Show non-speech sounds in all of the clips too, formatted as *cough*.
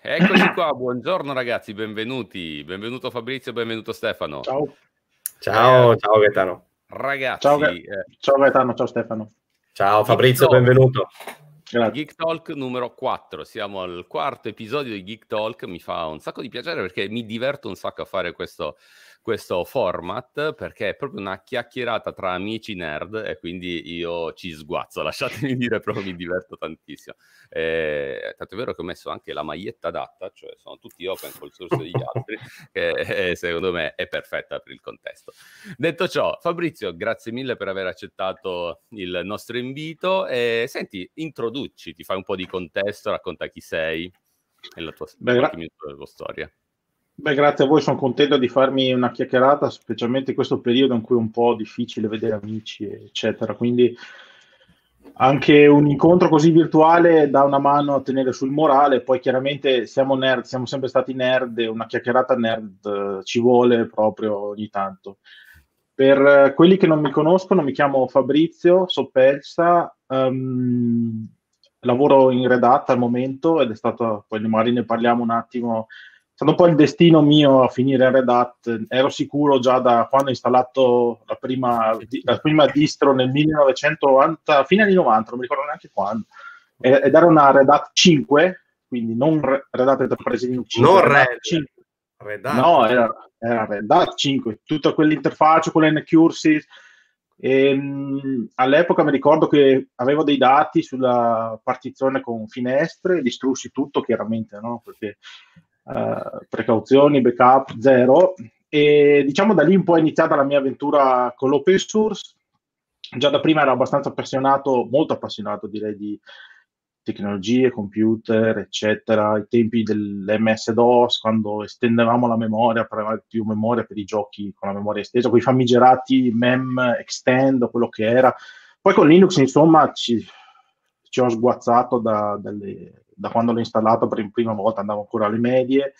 Eccoci *clears throat* qua, buongiorno ragazzi, benvenuti. Benvenuto Fabrizio, benvenuto Stefano. Ciao. Ciao, eh, ciao Gaetano. Ragazzi, ciao, eh, ciao Gaetano, ciao Stefano. Ciao Fabrizio, Geek benvenuto. Grazie. Geek Talk numero 4, siamo al quarto episodio di Geek Talk, mi fa un sacco di piacere perché mi diverto un sacco a fare questo, questo format perché è proprio una chiacchierata tra amici nerd e quindi io ci sguazzo, *laughs* lasciatemi dire, proprio mi diverto tantissimo. Eh, tanto è vero che ho messo anche la maglietta adatta, cioè sono tutti open col sorso degli altri, *laughs* che eh, secondo me è perfetta per il contesto. Detto ciò, Fabrizio, grazie mille per aver accettato il nostro invito e senti, introduci, ti fai un po' di contesto, racconta chi sei e la tua, Beh, la tua storia. Beh, grazie a voi, sono contento di farmi una chiacchierata, specialmente in questo periodo in cui è un po' difficile vedere amici, eccetera. Quindi anche un incontro così virtuale dà una mano a tenere sul morale. Poi chiaramente siamo nerd, siamo sempre stati nerd e una chiacchierata nerd uh, ci vuole proprio ogni tanto. Per uh, quelli che non mi conoscono, mi chiamo Fabrizio Soppelsa, um, lavoro in redatta al momento ed è stato, poi magari ne parliamo un attimo stato un po' il destino mio a finire in Red Hat. Ero sicuro già da quando ho installato la prima, la prima distro nel 1990, fine anni 90, non mi ricordo neanche quando. Ed era una Red Hat 5, quindi non Red Hat Enterprise Linux 5. Non Red, 5. Red Hat. No, era, era Red Hat 5, tutta quell'interfaccia con l'NCurses. E, mh, all'epoca mi ricordo che avevo dei dati sulla partizione con finestre, distrussi tutto chiaramente, no? perché eh, precauzioni, backup zero. E diciamo da lì un po' è iniziata la mia avventura con l'open source. Già da prima ero abbastanza appassionato, molto appassionato direi di tecnologie, computer, eccetera, ai tempi dell'MS-DOS, quando estendevamo la memoria per più memoria per i giochi con la memoria estesa, con i famigerati mem extend, quello che era. Poi con Linux, insomma, ci, ci ho sguazzato da, dalle, da quando l'ho installato per la prima volta, andavo ancora alle medie.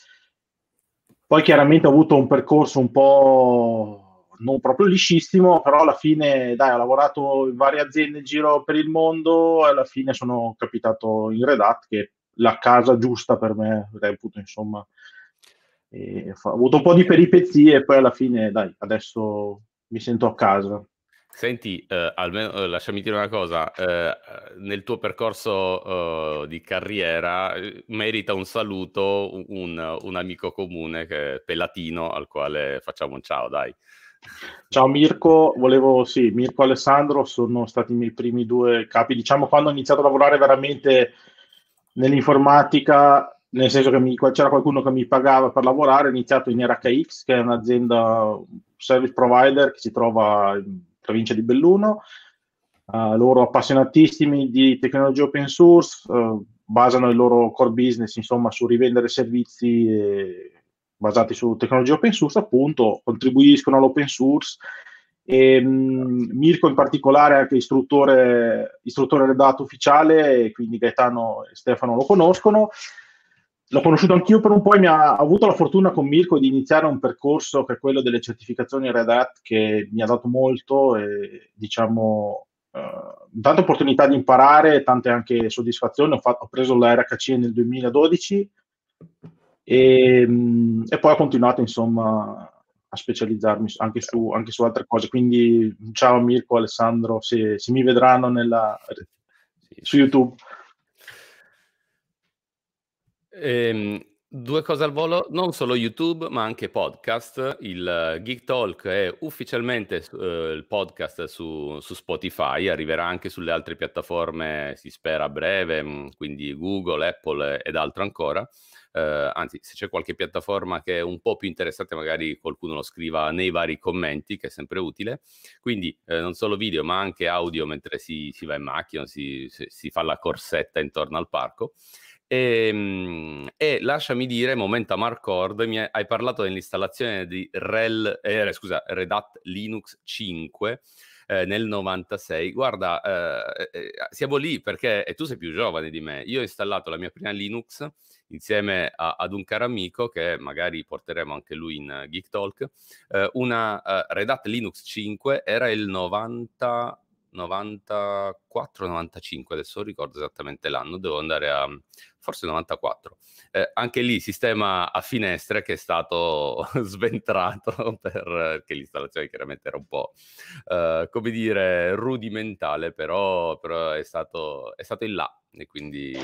Poi chiaramente ho avuto un percorso un po' non proprio liscissimo, però alla fine, dai, ho lavorato in varie aziende in giro per il mondo e alla fine sono capitato in Red Hat, che è la casa giusta per me, reputo, insomma. E ho avuto un po' di peripezie e poi alla fine, dai, adesso mi sento a casa. Senti, eh, almeno eh, lasciami dire una cosa, eh, nel tuo percorso eh, di carriera eh, merita un saluto un, un, amico comune che Pelatino, al quale facciamo un ciao, dai. Ciao Mirko, volevo, sì, Mirko e Alessandro sono stati i miei primi due capi, diciamo quando ho iniziato a lavorare veramente nell'informatica, nel senso che mi, c'era qualcuno che mi pagava per lavorare, ho iniziato in RHX, che è un'azienda service provider che si trova in provincia di Belluno. Uh, loro appassionatissimi di tecnologia open source, uh, basano il loro core business insomma su rivendere servizi eh, basati su tecnologia open source, appunto, contribuiscono all'open source. E, um, Mirko in particolare è anche istruttore, istruttore redatto ufficiale, quindi Gaetano e Stefano lo conoscono l'ho conosciuto anch'io per un po' e mi ha avuto la fortuna con Mirko di iniziare un percorso che è quello delle certificazioni Red Hat che mi ha dato molto e diciamo uh, tante opportunità di imparare, tante anche soddisfazioni. Ho, fatto, ho preso la RHC nel 2012 e, um, e, poi ho continuato insomma a specializzarmi anche su, anche su altre cose. Quindi ciao Mirko, Alessandro, se, se mi vedranno nella, su YouTube. Ehm, due cose al volo, non solo YouTube, ma anche podcast. Il Geek Talk è ufficialmente eh, il podcast su, su, Spotify, arriverà anche sulle altre piattaforme, si spera a breve, mm, quindi Google, Apple ed altro ancora. Eh, anzi, se c'è qualche piattaforma che è un po' più interessante, magari qualcuno lo scriva nei vari commenti, che è sempre utile. Quindi eh, non solo video, ma anche audio mentre si, si va in macchina, si, si, si fa la corsetta intorno al parco. E, ehm, e, lasciami dire, momento Marcord, mi hai parlato dell'installazione di REL, eh, scusa, Red Hat Linux 5 eh, nel 96. Guarda, eh, eh, siamo lì perché tu sei più giovane di me. Io ho installato la mia prima Linux insieme a, ad un caro amico che magari porteremo anche lui in Geek Talk, eh, una Red Hat Linux 5, era il 90 94-95, adesso non ricordo esattamente l'anno, devo andare a forse 94. Eh, anche lì sistema a finestre che è stato *laughs* sventrato perché l'installazione chiaramente era un po' eh, come dire rudimentale, però, però è, stato, è stato in là e quindi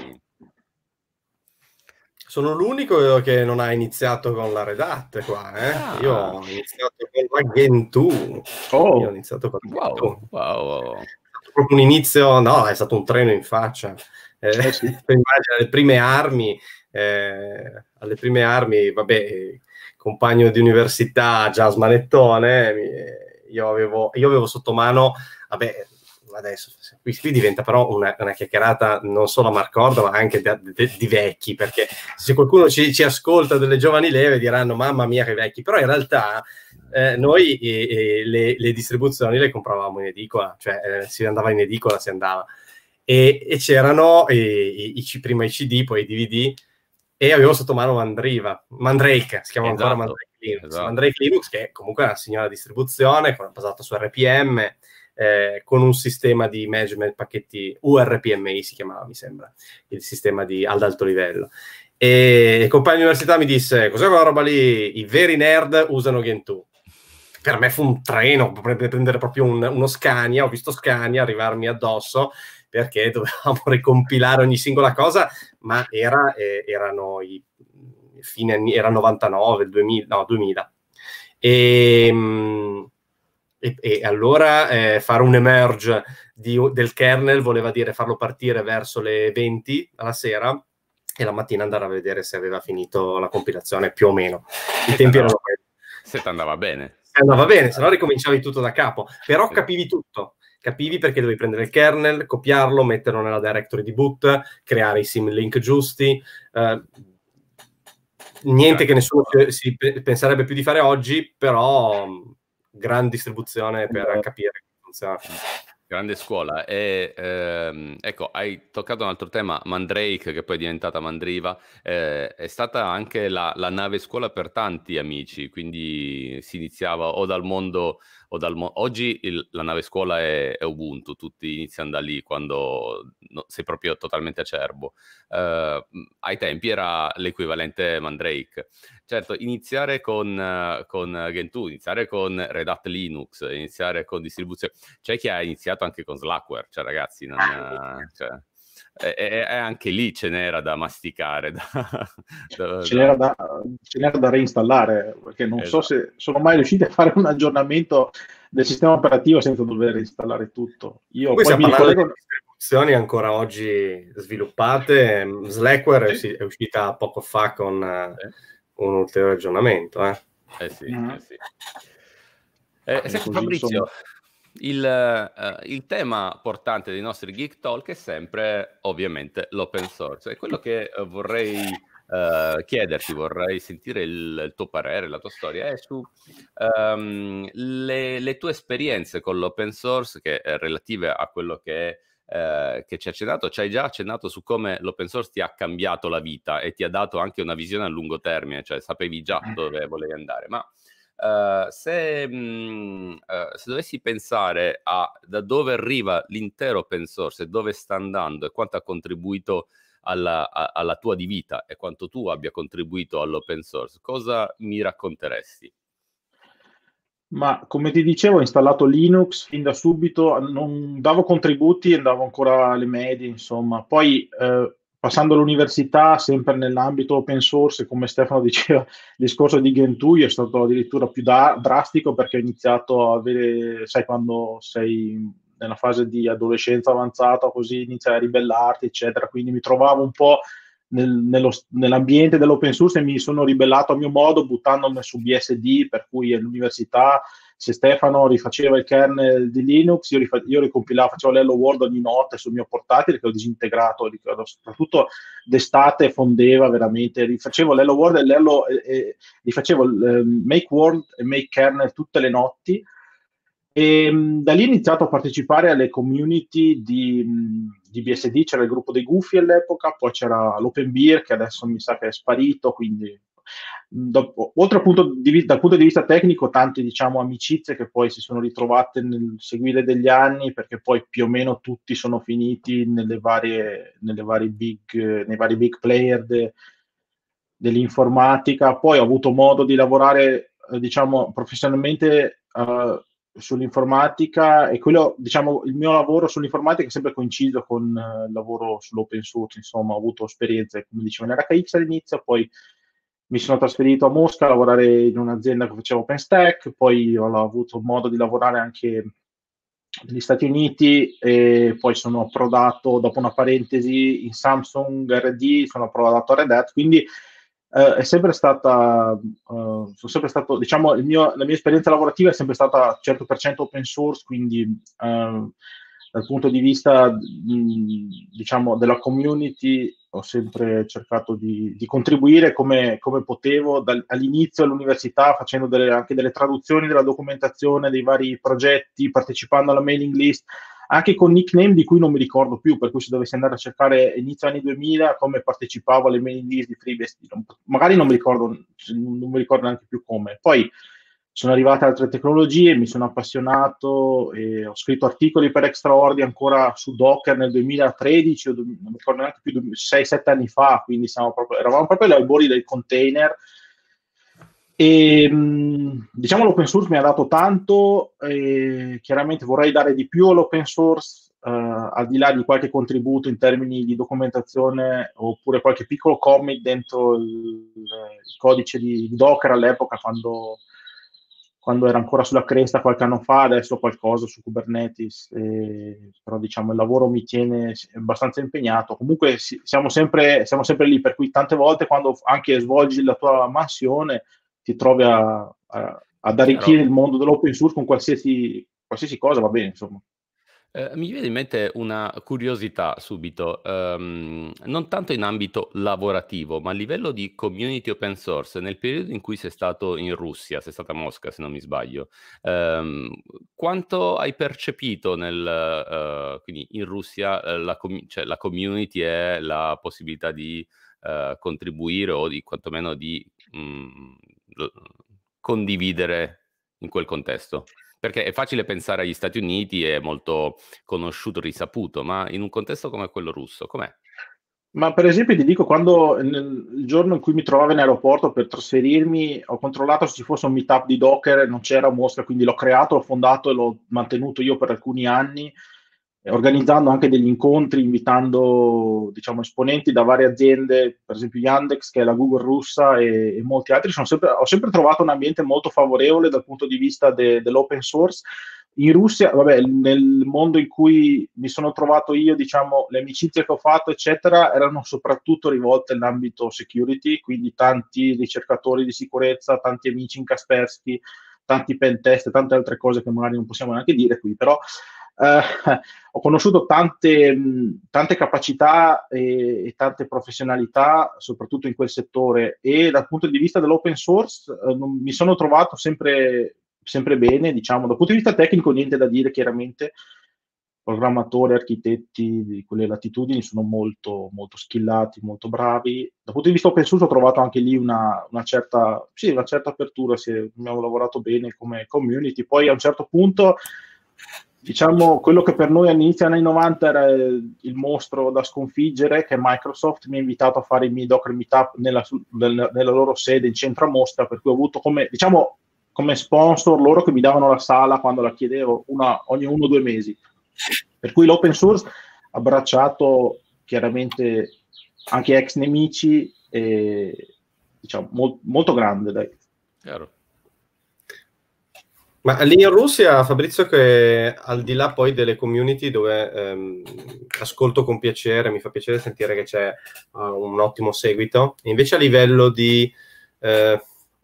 sono l'unico che non ha iniziato con la Red Hat qua, eh? ah. Io ho iniziato con la Gentoo. Oh. Io ho iniziato con wow. Gentoo. Wow. È stato proprio un inizio, no, è stato un treno in faccia. Eh, eh sì. *laughs* immagina le prime armi, eh, alle prime armi, vabbè, compagno di università, già smanettone, io avevo, io avevo sotto mano, vabbè, adesso qui, qui diventa però una, una, chiacchierata non solo a Marcorda ma anche di, di, di vecchi perché se qualcuno ci, ci, ascolta delle giovani leve diranno mamma mia che vecchi però in realtà eh, noi eh, le, le, distribuzioni le compravamo in edicola cioè eh, si andava in edicola si andava. E, e c'erano i, i, prima i CD poi i DVD e avevo sotto mano Mandriva Mandrake si chiama esatto, ancora Mandrake Linux. esatto. Mandrake Linux che è comunque una signora distribuzione basata su RPM eh, con un sistema di management pacchetti URPMI si chiamava, mi sembra, il sistema di, ad alto livello. E il compagno di università mi disse, cos'è quella roba lì? I veri nerd usano Gentoo. Per me fu un treno, per prendere proprio un, uno Scania, ho visto Scania arrivarmi addosso perché dovevamo *laughs* ricompilare ogni singola cosa, ma era, eh, erano i fine anni, era 99, 2000, no, 2000. E, mh, e, e allora eh, fare un emerge di, del kernel voleva dire farlo partire verso le 20 alla sera e la mattina andare a vedere se aveva finito la compilazione più o meno. I tempi erano quelli. Se ti andava bene. Se andava bene, se no ricominciavi tutto da capo. Però capivi tutto. Capivi perché dovevi prendere il kernel, copiarlo, metterlo nella directory di boot, creare i sim link giusti. Eh, niente che nessuno si penserebbe più di fare oggi, però gran distribuzione per capire come funziona. Grande scuola. E, ehm, ecco, hai toccato un altro tema, Mandrake, che poi è diventata Mandriva, eh, è stata anche la, la, nave scuola per tanti amici, quindi si iniziava o dal mondo mo- oggi il, la nave scuola è, è, Ubuntu, tutti iniziano da lì quando no, sei proprio totalmente acerbo. Uh, ai tempi era l'equivalente Mandrake. Certo, iniziare con, con Gentoo, iniziare con Red Hat Linux, iniziare con distribuzione... C'è chi ha iniziato anche con Slackware, cioè ragazzi, non... Uh, cioè, e, e, anche lì ce n'era da masticare. *laughs* Da, da, ce, n'era da, ce, n'era da, reinstallare, perché non esatto. so se sono mai riusciti a fare un aggiornamento del sistema operativo senza dover installare tutto. Io poi mi collego... di distribuzioni ancora oggi sviluppate. Slackware sì. è uscita poco fa con sì. un ulteriore aggiornamento. Eh, eh sì, mm. eh sì. Eh, senti, Fabrizio, insomma il, uh, il, tema portante dei nostri Geek Talk è sempre ovviamente l'open source. E quello che uh, vorrei uh, chiederti, vorrei sentire il, il, tuo parere, la tua storia, è su um, le, le, tue esperienze con l'open source che relative a quello che, è, che ci ha accennato. Ci hai già accennato su come l'open source ti ha cambiato la vita e ti ha dato anche una visione a lungo termine, cioè sapevi già dove volevi andare. Ma Uh, se, mh, mm, uh, se, dovessi pensare a da dove arriva l'intero open source e dove sta andando e quanto ha contribuito alla, a, alla tua di vita e quanto tu abbia contribuito all'open source, cosa mi racconteresti? Ma come ti dicevo, ho installato Linux fin da subito, non davo contributi, andavo ancora alle medie, insomma. Poi eh, Passando all'università, sempre nell'ambito open source, come Stefano *laughs* diceva, il discorso di Gentoo è stato addirittura più da- drastico perché ho iniziato a avere, sai, quando sei nella fase di adolescenza avanzata, così iniziai a ribellarti, eccetera. Quindi mi trovavo un po' nel, nello, nell'ambiente dell'open source e mi sono ribellato a mio modo buttandomi su BSD, per cui all'università se Stefano rifaceva il kernel di Linux, io, rifa- io ricompilavo, facevo l'Hello World ogni notte sul mio portatile che ho disintegrato, ricordo, soprattutto d'estate fondeva veramente, rifacevo l'Hello World e l'Hello, eh, rifacevo il eh, Make World e Make Kernel tutte le notti. E mh, da lì ho iniziato a partecipare alle community di, di, BSD, c'era il gruppo dei Gufi all'epoca, poi c'era l'Open Beer che adesso mi sa che è sparito, quindi dopo, oltre appunto di, dal punto di vista tecnico, tante diciamo amicizie che poi si sono ritrovate nel seguire degli anni, perché poi più o meno tutti sono finiti nelle varie, nelle varie big, nei vari big player de, dell'informatica. Poi ho avuto modo di lavorare, eh, diciamo, professionalmente. Uh, sull'informatica e quello, diciamo, il mio lavoro sull'informatica è sempre coinciso con uh, il lavoro sull'open source, insomma, ho avuto esperienze, come dicevo, in RHX all'inizio, poi mi sono trasferito a Mosca a lavorare in un'azienda che faceva OpenStack, poi ho avuto modo di lavorare anche negli Stati Uniti e poi sono approdato dopo una parentesi in Samsung RD, sono approdato a Red Hat, quindi eh, è sempre stata, sono sempre stato, diciamo, mio, la mia esperienza lavorativa è sempre stata 100% open source, quindi uh, dal punto di vista, diciamo, della community ho sempre cercato di, di contribuire come, come potevo dal, all'inizio all'università, facendo delle, anche delle traduzioni della documentazione dei vari progetti, partecipando alla mailing list, anche con nickname di cui non mi ricordo più, per cui se dovessi andare a cercare inizio anni 2000 come partecipavo alle mailing list di FreeBSD, magari non mi ricordo, non mi ricordo neanche più come. Poi sono arrivate altre tecnologie, mi sono appassionato e ho scritto articoli per Extraordi ancora su Docker nel 2013, o non mi ricordo neanche più, 6-7 anni fa, quindi proprio, eravamo proprio agli albori del container. E diciamo l'open source mi ha dato tanto, e chiaramente vorrei dare di più all'open source, eh, al di là di qualche contributo in termini di documentazione oppure qualche piccolo commit dentro il, il codice di, di, Docker all'epoca quando, quando, era ancora sulla cresta qualche anno fa, adesso qualcosa su Kubernetes, e, però diciamo il lavoro mi tiene abbastanza impegnato. Comunque siamo sempre, siamo sempre lì, per cui tante volte quando anche svolgi la tua mansione ti trovi a, a, ad arricchire il mondo dell'open source con qualsiasi, qualsiasi cosa, va bene, insomma. Eh, mi viene in mente una curiosità subito, um, non tanto in ambito lavorativo, ma a livello di community open source. Nel periodo in cui sei stato in Russia, sei stata a Mosca se non mi sbaglio, um, quanto hai percepito nel, uh, quindi in Russia uh, la, com- cioè la, community e la possibilità di uh, contribuire o di quantomeno di mh, mm, condividere in quel contesto? Perché è facile pensare agli Stati Uniti, è molto conosciuto, risaputo, ma in un contesto come quello russo, com'è? Ma per esempio ti dico, quando nel, il giorno in cui mi trovavo in aeroporto per trasferirmi, ho controllato se ci fosse un meetup di Docker, non c'era a Mosca, quindi l'ho creato, l'ho fondato e l'ho mantenuto io per alcuni anni organizzando anche degli incontri, invitando diciamo, esponenti da varie aziende, per esempio Yandex, che è la Google russa, e, e molti altri. Sempre, ho sempre trovato un ambiente molto favorevole dal punto di vista de, dell'open source. In Russia, vabbè, nel mondo in cui mi sono trovato io, diciamo, le amicizie che ho fatto, eccetera, erano soprattutto rivolte nell'ambito security, quindi tanti ricercatori di sicurezza, tanti amici in Kaspersky, tanti pen test, tante altre cose che magari non possiamo neanche dire qui, però eh, ho conosciuto tante, tante capacità e, e, tante professionalità, soprattutto in quel settore, e dal punto di vista dell'open source eh, mi sono trovato sempre, sempre bene, diciamo, dal punto di vista tecnico niente da dire, chiaramente programmatori, architetti di quelle latitudini sono molto, molto skillati, molto bravi. Dal punto di vista open source ho trovato anche lì una, una, certa, sì, una certa apertura, sì, abbiamo lavorato bene come community. Poi a un certo punto diciamo, quello che per noi all'inizio anni 90 era il mostro da sconfiggere, che Microsoft mi ha invitato a fare i miei Docker Meetup nella, nella, loro sede in centro a Mosca, per cui ho avuto come, diciamo, come sponsor loro che mi davano la sala quando la chiedevo una, ogni uno o due mesi. Per cui l'open source ha abbracciato chiaramente anche ex nemici, e, diciamo, mo- molto grande. Dai. Chiaro. Ma lì in Russia, Fabrizio, che al di là poi delle community dove ehm, ascolto con piacere, mi fa piacere sentire che c'è uh, un ottimo seguito, invece a livello di eh,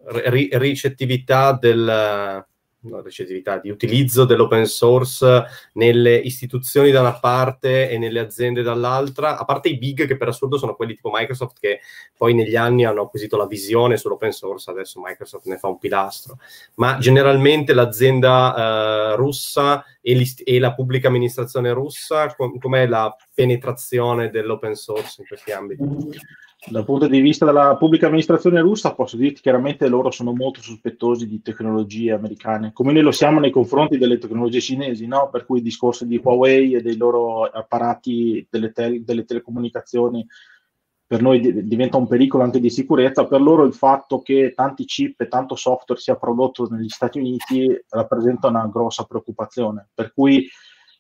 ri- ricettività del, no, ricettività, di utilizzo dell'open source nelle istituzioni da una parte e nelle aziende dall'altra, a parte i big che per assurdo sono quelli tipo Microsoft che poi negli anni hanno acquisito la visione sull'open source, adesso Microsoft ne fa un pilastro, ma generalmente l'azienda eh, russa e, e, la pubblica amministrazione russa, com- com'è la penetrazione dell'open source in questi ambiti? Dal punto di vista della pubblica amministrazione russa, posso dirti chiaramente loro sono molto sospettosi di tecnologie americane, come noi lo siamo nei confronti delle tecnologie cinesi, no? per cui il discorso di Huawei e dei loro apparati delle, te- delle telecomunicazioni per noi di- diventa un pericolo anche di sicurezza, per loro il fatto che tanti chip e tanto software sia prodotto negli Stati Uniti rappresenta una grossa preoccupazione, per cui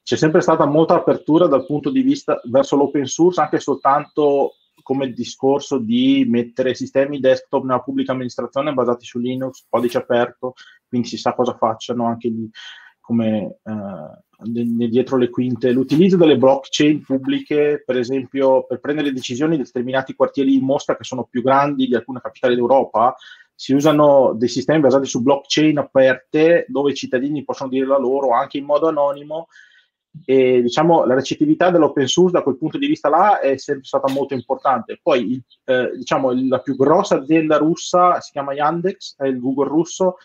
c'è sempre stata molta apertura dal punto di vista verso l'open source, anche soltanto come il discorso di mettere sistemi desktop nella pubblica amministrazione basati su Linux, codice aperto, quindi si sa cosa facciano anche lì come eh, dietro le quinte. L'utilizzo delle blockchain pubbliche, per esempio, per prendere decisioni di determinati quartieri di Mosca che sono più grandi di alcune capitali d'Europa, si usano dei sistemi basati su blockchain aperte dove i cittadini possono dire la loro anche in modo anonimo e diciamo la recettività dell'open source da quel punto di vista là è sempre stata molto importante. Poi eh, diciamo la più grossa azienda russa si chiama Yandex, è il Google russo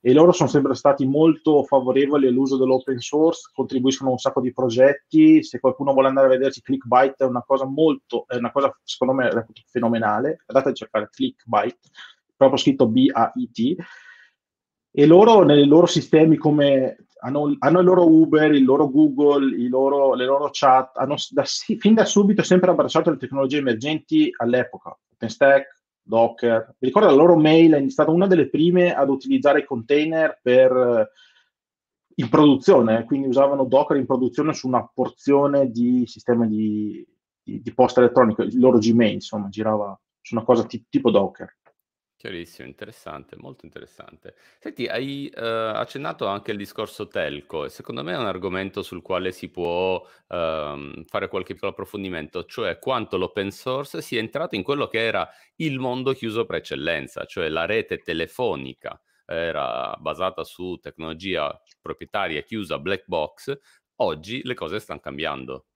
e loro sono sempre stati molto favorevoli all'uso dell'open source, contribuiscono a un sacco di progetti, se qualcuno vuole andare a vederci Clickbyte è una cosa molto, è una cosa secondo me fenomenale, andate a cercare Clickbyte, proprio scritto B-A-I-T, e loro nei loro sistemi come hanno, hanno, il loro Uber, il loro Google, loro, le loro chat, hanno da, fin da subito sempre abbracciato le tecnologie emergenti all'epoca, OpenStack, Docker. Mi ricordo la loro mail è stata una delle prime ad utilizzare i container per, in produzione, quindi usavano Docker in produzione su una porzione di sistema di, di, di posta elettronica, il loro Gmail, insomma, girava su una cosa t- tipo Docker. Chiarissimo, interessante, molto interessante. Senti, hai eh, accennato anche il discorso telco e secondo me è un argomento sul quale si può ehm, fare qualche piccolo approfondimento, cioè quanto l'open source sia entrato in quello che era il mondo chiuso per eccellenza, cioè la rete telefonica era basata su tecnologia proprietaria chiusa black box, oggi le cose stanno cambiando.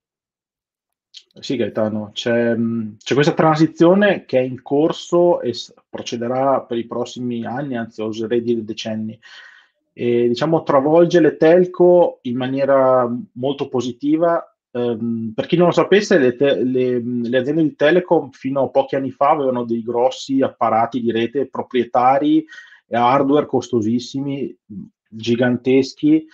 Sì, Gaetano, c'è, c'è, questa transizione che è in corso e procederà per i prossimi anni, anzi oserei dire decenni. E, diciamo, travolge le telco in maniera molto positiva. Um, per chi non lo sapesse, le, te- le, le, aziende di telecom fino a pochi anni fa avevano dei grossi apparati di rete proprietari e hardware costosissimi, giganteschi,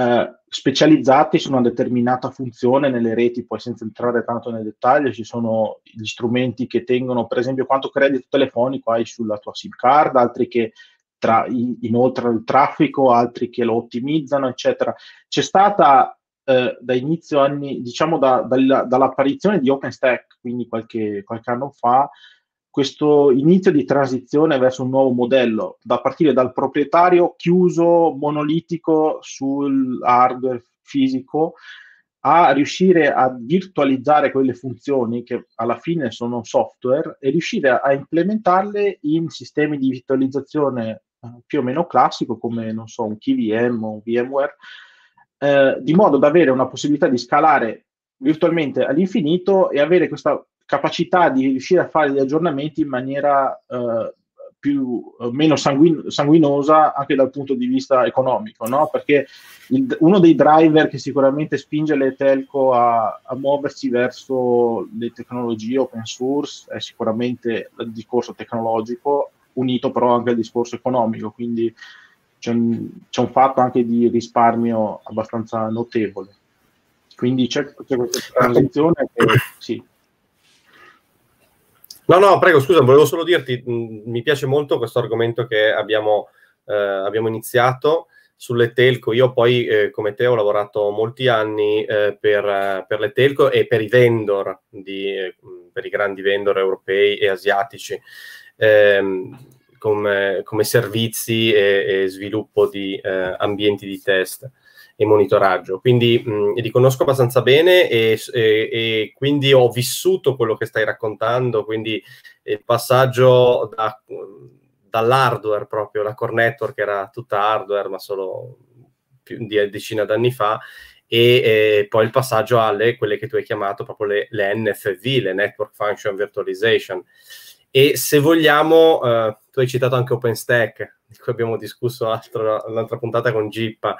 eh, specializzati su una determinata funzione nelle reti, poi senza entrare tanto nel dettaglio, ci sono gli strumenti che tengono, per esempio, quanto credito telefonico hai sulla tua SIM card, altri che tra, inoltrano il traffico, altri che lo ottimizzano, eccetera. C'è stata eh, da inizio anni, diciamo da, da, dall'apparizione di OpenStack, quindi qualche, qualche anno fa, questo inizio di transizione verso un nuovo modello, da partire dal proprietario chiuso, monolitico sul hardware fisico, a riuscire a virtualizzare quelle funzioni che alla fine sono software e riuscire a, implementarle in sistemi di virtualizzazione eh, più o meno classico come non so un KVM o un VMware eh, di modo da avere una possibilità di scalare virtualmente all'infinito e avere questa capacità di riuscire a fare gli aggiornamenti in maniera eh, più, eh, meno sanguin- sanguinosa anche dal punto di vista economico, no? perché il, uno dei driver che sicuramente spinge le telco a, a, muoversi verso le tecnologie open source è sicuramente il discorso tecnologico, unito però anche al discorso economico, quindi c'è un, c'è un fatto anche di risparmio abbastanza notevole. Quindi c'è, c'è questa transizione che sì. No, no, prego, scusa, volevo solo dirti, mh, mi piace molto questo argomento che abbiamo, eh, abbiamo iniziato sulle telco. Io poi, eh, come te, ho lavorato molti anni eh, per, per, le telco e per i vendor, di, per i grandi vendor europei e asiatici, ehm, come, come, servizi e, e sviluppo di eh, ambienti di test e monitoraggio. Quindi mh, li conosco abbastanza bene e, e, e, quindi ho vissuto quello che stai raccontando, quindi il passaggio da, dall'hardware proprio, la core network era tutta hardware, ma solo più di decina d'anni fa, e, e, poi il passaggio alle quelle che tu hai chiamato proprio le, le NFV, le Network Function Virtualization. E se vogliamo, eh, tu hai citato anche OpenStack, di cui abbiamo discusso l'altra puntata con Gippa,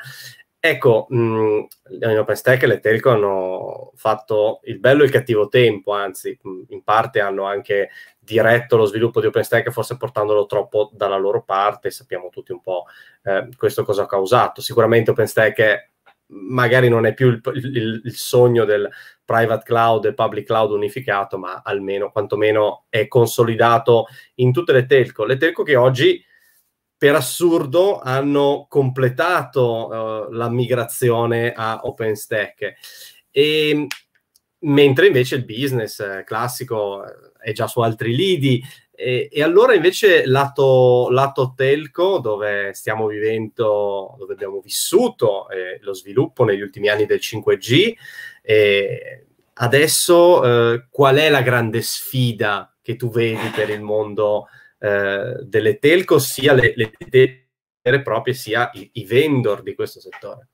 Ecco, mh, in OpenStack le telco hanno fatto il bello e il cattivo tempo, anzi, in parte hanno anche diretto lo sviluppo di OpenStack, forse portandolo troppo dalla loro parte, sappiamo tutti un po' eh, questo cosa ha causato. Sicuramente OpenStack è, magari non è più il, il, il sogno del private cloud e public cloud unificato, ma almeno, quantomeno, è consolidato in tutte le telco. Le telco che oggi per assurdo hanno completato uh, la migrazione a OpenStack. E, mentre invece il business eh, classico eh, è già su altri lidi. E, e, allora invece lato, lato telco, dove stiamo vivendo, dove abbiamo vissuto eh, lo sviluppo negli ultimi anni del 5G, eh, adesso eh, qual è la grande sfida che tu vedi per il mondo eh, delle telco, sia le, le vere e proprie, sia i, i vendor di questo settore.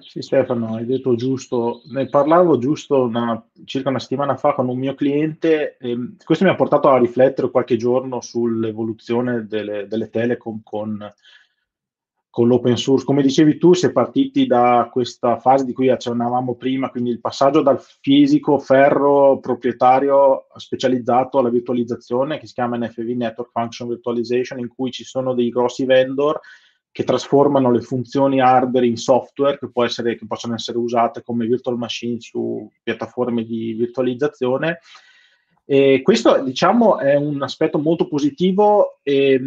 Sì, Stefano, hai detto giusto. Ne parlavo giusto una, circa una settimana fa con un mio cliente. E questo mi ha portato a riflettere qualche giorno sull'evoluzione delle, delle telecom con, con l'open source. Come dicevi tu, si è partiti da questa fase di cui accennavamo prima, quindi il passaggio dal fisico ferro proprietario specializzato alla virtualizzazione, che si chiama NFV Network Function Virtualization, in cui ci sono dei grossi vendor che trasformano le funzioni hardware in software che, essere, che possono essere usate come virtual machine su piattaforme di virtualizzazione. E questo diciamo è un aspetto molto positivo e,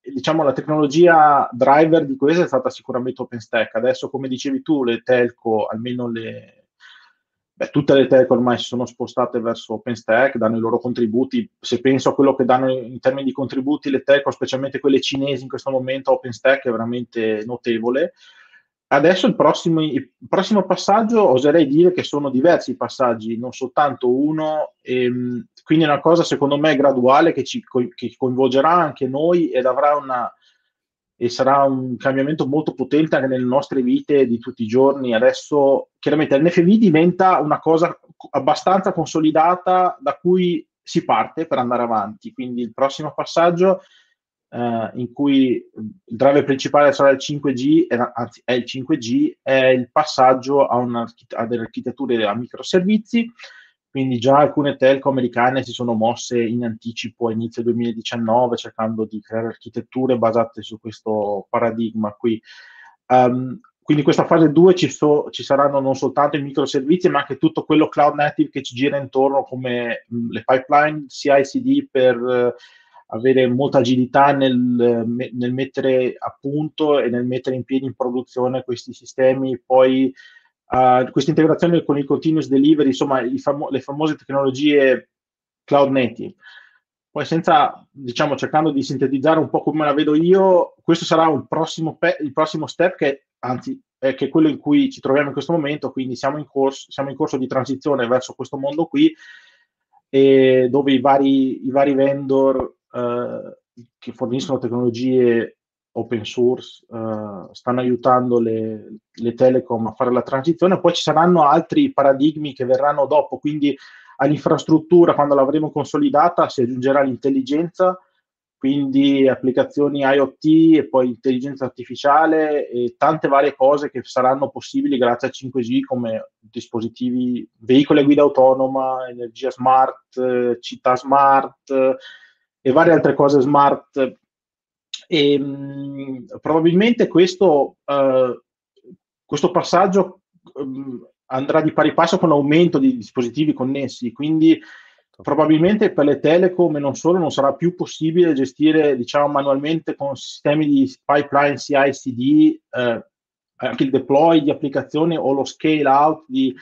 diciamo, la tecnologia driver di questo è stata sicuramente OpenStack. Adesso, come dicevi tu, le telco, almeno le, beh, tutte le telco ormai si sono spostate verso OpenStack, danno i loro contributi. Se penso a quello che danno in termini di contributi le telco, specialmente quelle cinesi in questo momento, OpenStack è veramente notevole. Adesso il prossimo, il prossimo, passaggio oserei dire che sono diversi passaggi, non soltanto uno, e, ehm, quindi è una cosa secondo me graduale che, ci, che coinvolgerà anche noi ed avrà una, e sarà un cambiamento molto potente anche nelle nostre vite di tutti i giorni. Adesso chiaramente l'NFV diventa una cosa abbastanza consolidata da cui si parte per andare avanti, quindi il prossimo passaggio eh, in cui il driver principale sarà il 5G, anzi è il 5G, è il passaggio a, a delle architetture a microservizi, quindi già alcune telco americane si sono mosse in anticipo a inizio 2019 cercando di creare architetture basate su questo paradigma qui. Um, quindi in questa fase 2 ci, so, ci, saranno non soltanto i microservizi, ma anche tutto quello cloud native che ci gira intorno, come mh, le pipeline CI/CD per uh, avere molta agilità nel, nel, mettere a punto e nel mettere in piedi in produzione questi sistemi, poi uh, questa integrazione con il continuous delivery, insomma famo- le famose tecnologie cloud native. Poi senza, diciamo, cercando di sintetizzare un po' come la vedo io, questo sarà prossimo pe- il prossimo step che, anzi, è che quello in cui ci troviamo in questo momento, quindi siamo in corso, siamo in corso di transizione verso questo mondo qui, dove i vari, i vari vendor eh, che forniscono tecnologie open source uh, stanno aiutando le, le, telecom a fare la transizione, poi ci saranno altri paradigmi che verranno dopo, quindi all'infrastruttura, quando l'avremo consolidata, si aggiungerà l'intelligenza, quindi applicazioni IoT e poi intelligenza artificiale e tante varie cose che saranno possibili grazie a 5G come dispositivi, veicoli a guida autonoma, energia smart, città smart, e varie altre cose smart. E, mh, probabilmente questo, uh, questo passaggio um, andrà di pari passo con l'aumento di dispositivi connessi, quindi probabilmente per le telecom e non solo non sarà più possibile gestire diciamo manualmente con sistemi di pipeline CI/CD eh, anche il deploy di applicazioni o lo scale out di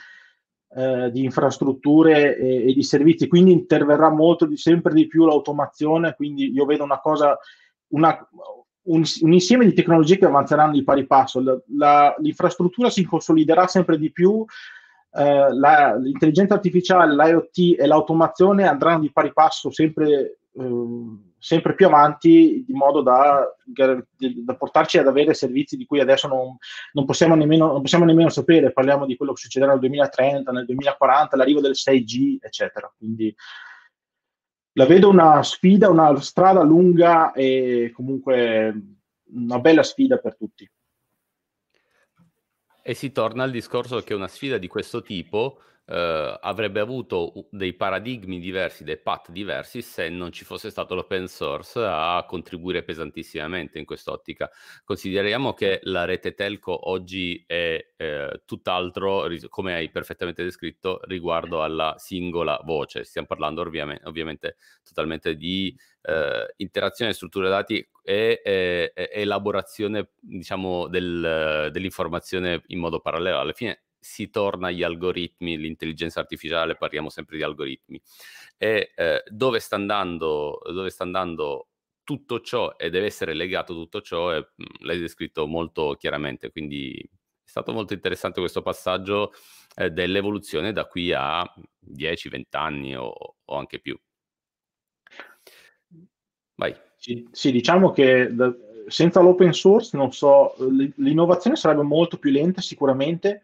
eh, di infrastrutture e, e, di servizi, quindi interverrà molto di, sempre di più l'automazione, quindi io vedo una cosa, una, un, un, insieme di tecnologie che avanzeranno di pari passo, la, la, l'infrastruttura si consoliderà sempre di più, eh, la, l'intelligenza artificiale, l'IoT e l'automazione andranno di pari passo sempre eh, sempre più avanti di modo da, da, portarci ad avere servizi di cui adesso non, non, possiamo nemmeno, non, possiamo nemmeno, sapere. Parliamo di quello che succederà nel 2030, nel 2040, l'arrivo del 6G, eccetera. Quindi la vedo una sfida, una strada lunga e comunque una bella sfida per tutti. E si torna al discorso che una sfida di questo tipo eh, avrebbe avuto dei paradigmi diversi, dei path diversi se non ci fosse stato l'open source a contribuire pesantissimamente in quest'ottica. Consideriamo che la rete telco oggi è eh, tutt'altro, come hai perfettamente descritto, riguardo alla singola voce. Stiamo parlando ovviamente, ovviamente totalmente di eh, interazione, strutture dati e, e, elaborazione diciamo, del, dell'informazione in modo parallelo. Alla fine si torna agli algoritmi, l'intelligenza artificiale, parliamo sempre di algoritmi. E eh, dove, sta andando, dove sta andando tutto ciò e deve essere legato tutto ciò, e, mh, mm, l'hai descritto molto chiaramente, quindi è stato molto interessante questo passaggio eh, dell'evoluzione da qui a 10-20 anni o, o, anche più. Vai. Sì, sì diciamo che da, senza l'open source, non so, l'innovazione sarebbe molto più lenta sicuramente,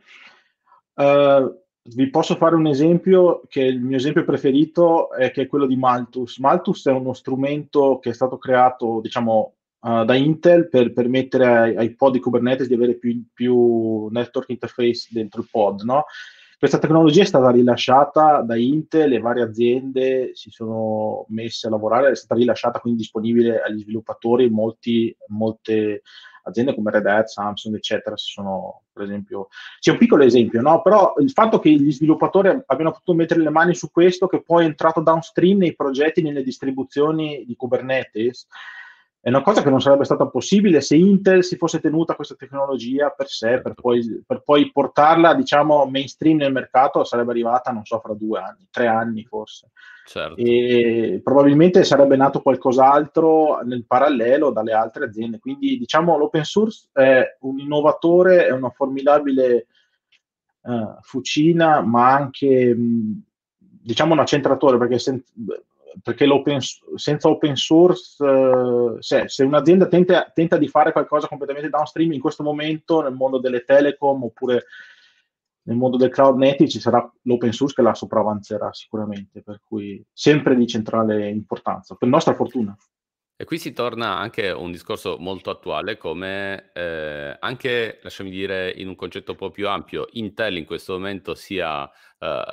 Uh, vi posso fare un esempio che il mio esempio preferito è è quello di Malthus. Malthus è uno strumento che è stato creato, diciamo, uh, da Intel per permettere ai, ai, pod di Kubernetes di avere più, più, network interface dentro il pod, no? Questa tecnologia è stata rilasciata da Intel e varie aziende si sono messe a lavorare, è stata rilasciata quindi disponibile agli sviluppatori molti, molte aziende come Red Hat, Samsung, eccetera, si sono, per esempio, c'è un piccolo esempio, no? Però il fatto che gli sviluppatori abbiano potuto mettere le mani su questo, che poi è entrato downstream nei progetti, nelle distribuzioni di Kubernetes, è una cosa che non sarebbe stata possibile se Intel si fosse tenuta questa tecnologia per sé, per poi, per poi, portarla, diciamo, mainstream nel mercato, sarebbe arrivata, non so, fra due anni, tre anni forse. Certo. E probabilmente sarebbe nato qualcos'altro nel parallelo dalle altre aziende. Quindi, diciamo, l'open source è un innovatore, è una formidabile uh, fucina, ma anche, mh, diciamo, un accentratore, perché sen- perché senza open source, eh, se, se, un'azienda tenta, tenta, di fare qualcosa completamente downstream in questo momento nel mondo delle telecom oppure nel mondo del cloud native ci sarà l'open source che la sopravanzerà sicuramente, per cui sempre di centrale importanza, per nostra fortuna. E qui si torna anche a un discorso molto attuale, come eh, anche, lasciami dire, in un concetto un po' più ampio, Intel in questo momento sia eh,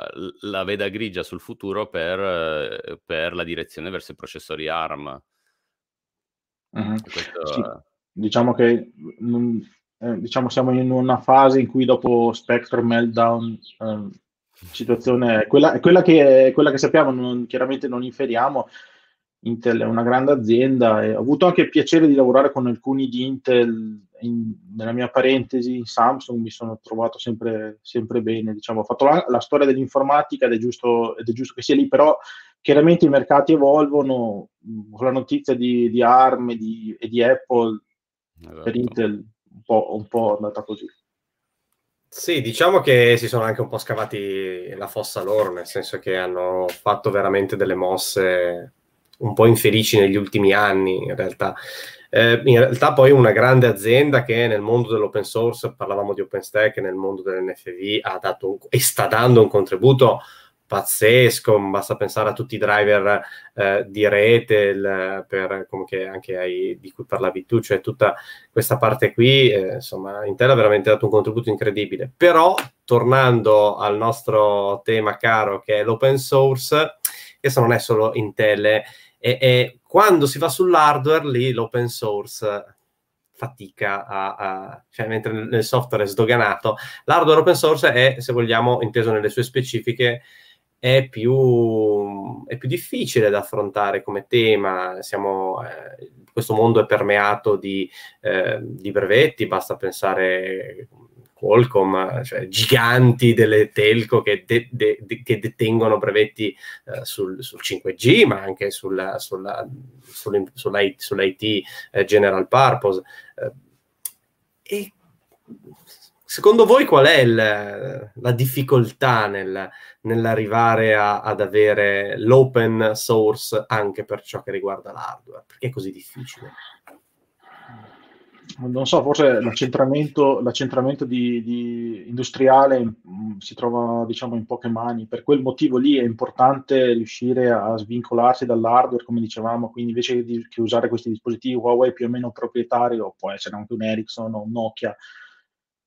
la veda grigia sul futuro per, eh, per, la direzione verso i processori ARM. Mm-hmm. Questo... Sì, diciamo che non, eh, diciamo siamo in una fase in cui dopo Spectre Meltdown eh, situazione quella, quella, che, quella che sappiamo, non, chiaramente non inferiamo Intel è una grande azienda e ho avuto anche il piacere di lavorare con alcuni di Intel in, nella mia parentesi in Samsung, mi sono trovato sempre, sempre bene. Diciamo. Ho fatto la, la storia dell'informatica ed è, giusto, ed è, giusto, che sia lì, però chiaramente i mercati evolvono, con la notizia di, di ARM e di, e di Apple esatto. per Intel un po', un po' andata così. Sì, diciamo che si sono anche un po' scavati la fossa loro, nel senso che hanno fatto veramente delle mosse un po' infelici negli ultimi anni, in realtà. Eh, in realtà poi una grande azienda che nel mondo dell'open source, parlavamo di OpenStack, nel mondo dell'NFV ha dato un, e sta dando un contributo pazzesco, basta pensare a tutti i driver eh, di rete, per, come anche hai, di cui parlavi tu, cioè tutta questa parte qui, eh, insomma, Intel ha veramente dato un contributo incredibile. Però, tornando al nostro tema caro che è l'open source, questo non è solo Intel, e, e quando si va sull'hardware, lì l'open source fatica a, a cioè mentre nel software è sdoganato, l'hardware open source è, se vogliamo, inteso nelle sue specifiche, è più, è più difficile da affrontare come tema. Siamo, eh, questo mondo è permeato di, eh, di brevetti, basta pensare Qualcomm, cioè giganti delle telco che, de, de, de, che detengono brevetti uh, sul, sul, 5G, ma anche sulla, sulla, sull'IT, sull'IT eh, general purpose. Uh, e secondo voi qual è il, la difficoltà nel, nell'arrivare a, ad avere l'open source anche per ciò che riguarda l'hardware? Perché è così difficile? Non so, forse l'accentramento, l'accentramento di, di industriale mm, si trova diciamo in poche mani, per quel motivo lì è importante riuscire a svincolarsi dall'hardware, come dicevamo, quindi invece di che usare questi dispositivi Huawei più o meno proprietari, o può essere anche un Ericsson o un Nokia,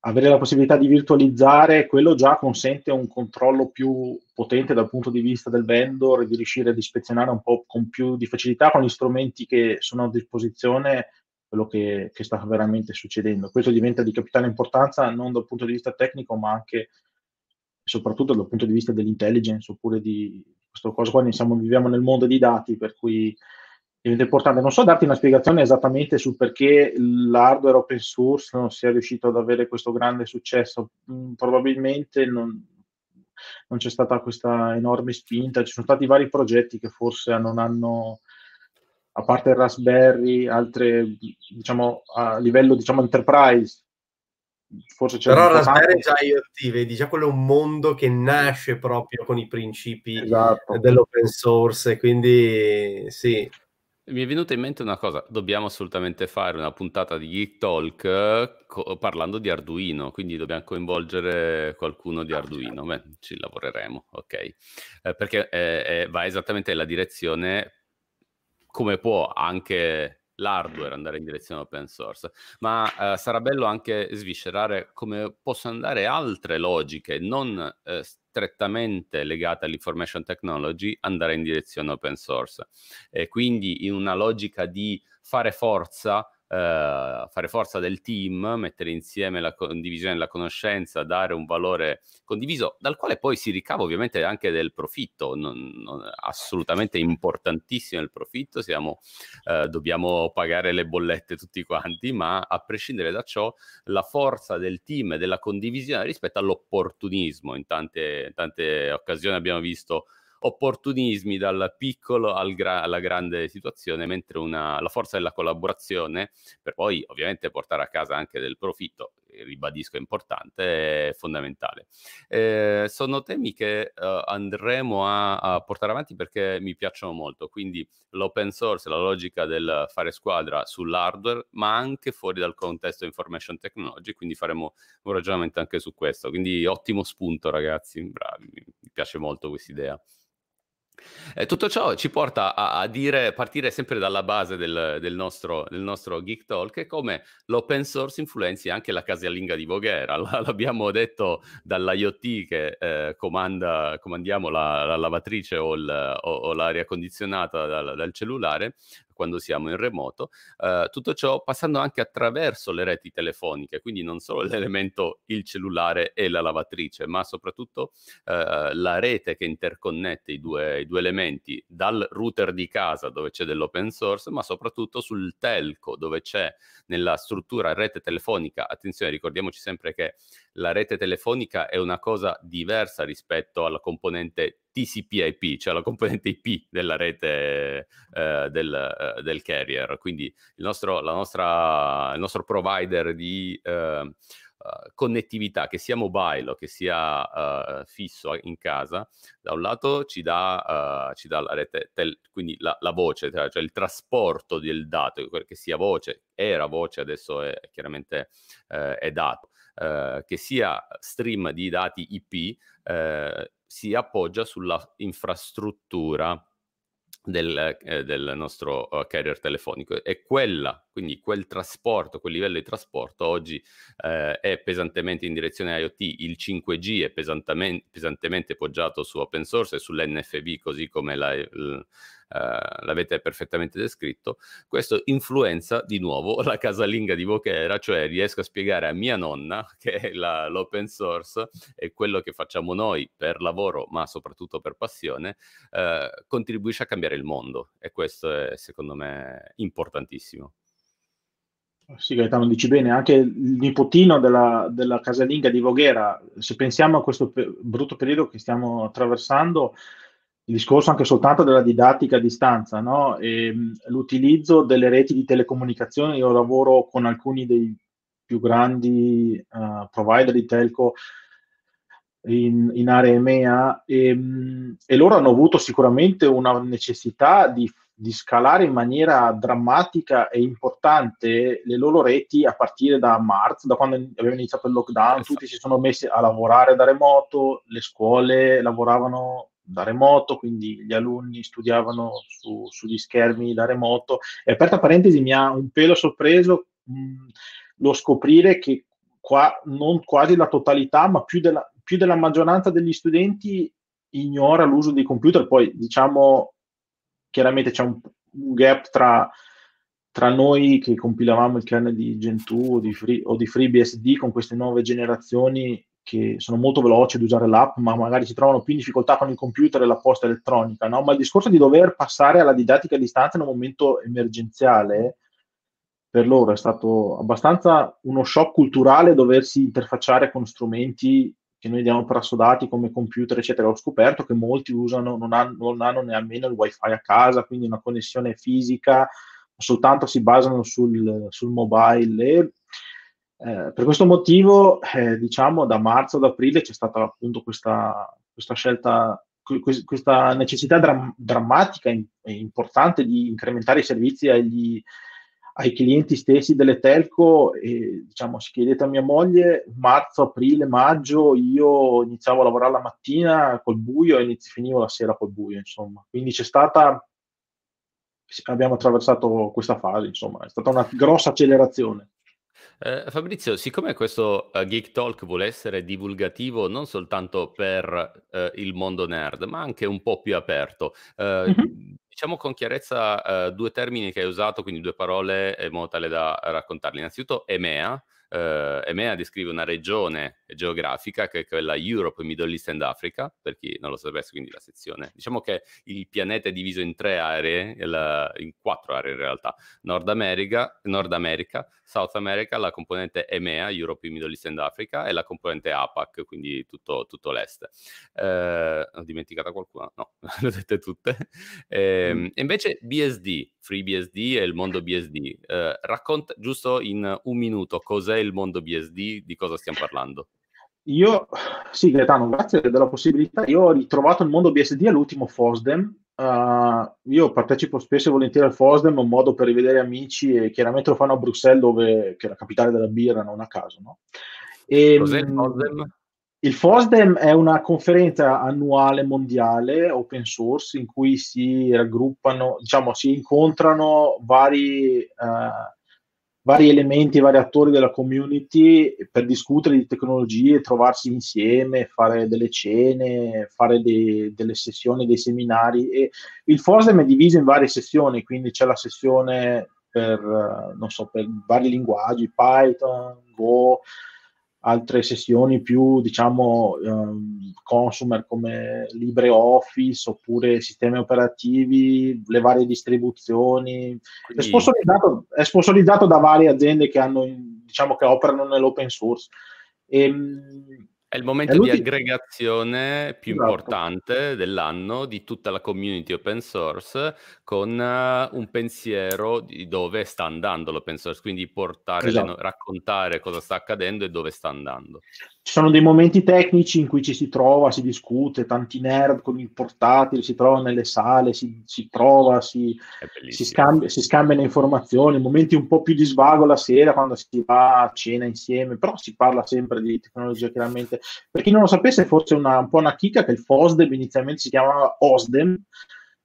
avere la possibilità di virtualizzare, quello già consente un controllo più potente dal punto di vista del vendor e di riuscire ad ispezionare un po' con più di facilità con gli strumenti che sono a disposizione quello che, che sta veramente succedendo. Questo diventa di capitale importanza non dal punto di vista tecnico, ma anche e soprattutto dal punto di vista dell'intelligence oppure di questo cosa qua. Siamo, viviamo nel mondo dei dati, per cui diventa importante. Non so darti una spiegazione esattamente su perché l'hardware open source non sia riuscito ad avere questo grande successo. Mm, probabilmente non, non, c'è stata questa enorme spinta. Ci sono stati vari progetti che forse non hanno, a parte il Raspberry, altre, diciamo, a livello diciamo, enterprise. Forse c'è Però Raspberry già IoT, vedi, già quello è un mondo che nasce proprio con i principi esatto. dell'open source, quindi sì, mi è venuta in mente una cosa, dobbiamo assolutamente fare una puntata di Geek Talk co- parlando di Arduino, quindi dobbiamo coinvolgere qualcuno di Arduino, Beh, ci lavoreremo, ok? Eh, perché eh, eh, va esattamente nella direzione come può anche l'hardware andare in direzione open source, ma eh, sarà bello anche sviscerare come possono andare altre logiche non eh, strettamente legate all'information technology andare in direzione open source. E quindi in una logica di fare forza Uh, fare forza del team, mettere insieme la condivisione della conoscenza, dare un valore condiviso, dal quale poi si ricava ovviamente anche del profitto, non, non, assolutamente importantissimo il profitto, siamo, uh, dobbiamo pagare le bollette tutti quanti, ma a prescindere da ciò la forza del team e della condivisione rispetto all'opportunismo, in tante, in tante occasioni abbiamo visto opportunismi dal piccolo al gra- alla grande situazione, mentre una, la forza della collaborazione, per poi ovviamente portare a casa anche del profitto, ribadisco è importante, è fondamentale. Eh, sono temi che uh, andremo a, a, portare avanti perché mi piacciono molto, quindi l'open source, la logica del fare squadra sull'hardware, ma anche fuori dal contesto information technology, quindi faremo un ragionamento anche su questo. Quindi ottimo spunto ragazzi, bravi, mi piace molto questa idea. Eh, tutto ciò ci porta a, a, dire, partire sempre dalla base del, del, nostro, del, nostro, Geek Talk e come l'open source influenzi anche la casalinga di Voghera. *laughs* L'abbiamo detto dall'IoT che eh, comanda, comandiamo la, la lavatrice o, il, o, o, l'aria condizionata dal, dal cellulare, quando siamo in remoto, eh, tutto ciò passando anche attraverso le reti telefoniche, quindi non solo *laughs* l'elemento il cellulare e la lavatrice, ma soprattutto eh, la rete che interconnette i due, i due elementi dal router di casa dove c'è dell'open source, ma soprattutto sul telco dove c'è nella struttura rete telefonica. Attenzione, ricordiamoci sempre che la rete telefonica è una cosa diversa rispetto alla componente TCP/IP, cioè la componente IP della rete eh, del, eh, del, carrier. Quindi il nostro, nostra, il nostro provider di eh, Uh, connettività, che sia mobile o che sia uh, fisso in casa, da un lato ci dà, uh, ci dà la rete, tel- quindi la, la, voce, cioè, cioè il trasporto del dato, che sia voce, era voce, adesso è chiaramente è dato. Eh, che sia stream di dati IP eh, si appoggia sulla infrastruttura del, eh, del, nostro uh, carrier telefonico. E quella, quindi quel trasporto, quel livello di trasporto oggi eh, è pesantemente in direzione IoT, il 5G è pesantemente, pesantemente poggiato su open source e sull'NFV così come la, il, Uh, l'avete perfettamente descritto, questo influenza di nuovo la casalinga di Vochera, cioè riesco a spiegare a mia nonna *laughs* che la, l'open source è quello che facciamo noi per lavoro, ma soprattutto per passione, uh, contribuisce a cambiare il mondo e questo è secondo me importantissimo. Sì, Gaetano, dici bene, anche il nipotino della, della casalinga di Voghera, se pensiamo a questo pe- brutto periodo che stiamo attraversando, il discorso anche soltanto della didattica a distanza, no? e, l'utilizzo delle reti di telecomunicazione. Io lavoro con alcuni dei più grandi uh, provider di telco in, in area EMEA e, e, loro hanno avuto sicuramente una necessità di, di, scalare in maniera drammatica e importante le loro reti a partire da marzo, da quando aveva iniziato il lockdown, tutti si sono messi a lavorare da remoto, le scuole lavoravano da remoto, quindi gli alunni studiavano su, sugli schermi da remoto. E aperta parentesi, mi ha un pelo sorpreso mh, lo scoprire che qua, non quasi la totalità, ma più della, più della maggioranza degli studenti ignora l'uso dei computer. Poi, diciamo, chiaramente c'è un, un gap tra, tra, noi che compilavamo il kernel di Gentoo o di, Free, o di FreeBSD con queste nuove generazioni che sono molto veloci ad usare l'app, ma magari si trovano più in difficoltà con il computer e la posta elettronica, no? Ma il discorso di dover passare alla didattica a distanza in un momento emergenziale per loro è stato abbastanza uno shock culturale doversi interfacciare con strumenti che noi diamo per assodati come computer, eccetera. Ho scoperto che molti usano, non hanno, non hanno nemmeno il wifi a casa, quindi una connessione fisica, soltanto si basano sul, sul mobile. E, eh, per questo motivo, eh, diciamo, da marzo ad aprile c'è stata appunto questa, questa scelta questa necessità dram- drammatica e importante di incrementare i servizi agli, ai clienti stessi delle telco e diciamo se chiedete a mia moglie marzo, aprile, maggio io iniziavo a lavorare la mattina col buio e inizi, finivo la sera col buio insomma. Quindi c'è stata abbiamo attraversato questa fase insomma è stata una grossa accelerazione eh, Fabrizio, siccome questo uh, Geek Talk vuole essere divulgativo non soltanto per uh, il mondo nerd, ma anche un po' più aperto, uh, mm-hmm diciamo con chiarezza due termini che hai usato, quindi due parole in modo tale da raccontarli. Innanzitutto EMEA, Uh, EMEA descrive una regione geografica che è quella Europe, Middle East and Africa, per chi non lo sapesse, quindi la sezione. Diciamo che il pianeta è diviso in tre aree, il, in quattro aree in realtà, Nord America, Nord America, South America, la componente EMEA, Europe, Middle East and Africa, e la componente APAC, quindi tutto, tutto l'est. Uh, ho dimenticato qualcuna? No, *laughs* le ho dette tutte. E, mm. invece BSD, FreeBSD e il mondo BSD, eh, racconta giusto in un minuto cos'è il mondo BSD, di cosa stiamo parlando? Io, sì, Gaetano, grazie della possibilità. Io ho ritrovato il mondo BSD all'ultimo FOSDEM. Uh, io partecipo spesso e volentieri al FOSDEM, un modo per rivedere amici e chiaramente lo fanno a Bruxelles, dove, che è la capitale della birra, non a caso. No? E, Cos'è il FOSDEM? Il FOSDEM è una conferenza annuale mondiale open source in cui si raggruppano, diciamo, si incontrano vari uh, vari elementi, vari attori della community per discutere di tecnologie, trovarsi insieme, fare delle cene, fare dei, delle sessioni, dei seminari. E il FOSDEM è diviso in varie sessioni, quindi c'è la sessione per, non so, per vari linguaggi, Python, Go, altre sessioni più, diciamo, um, consumer come LibreOffice oppure sistemi operativi, le varie distribuzioni. Quindi... È, sponsorizzato, è, sponsorizzato, da varie aziende che, hanno, diciamo, che operano nell'open source. E, ehm, è il momento è di aggregazione più esatto. importante dell'anno di tutta la community open source con uh, un pensiero di dove sta andando l'open source, quindi portare, esatto. no- raccontare cosa sta accadendo e dove sta andando. Ci sono dei momenti tecnici in cui ci si trova, si discute, tanti nerd con il portatile, si trovano nelle sale, si, si trova, si, si, scambia, si scambiano informazioni, momenti un po' più di svago la sera quando si va a cena insieme, però si parla sempre di tecnologia chiaramente. Per chi non lo sapesse, forse una, un po' una chicca che il FOSDEM inizialmente si chiamava OSDEM,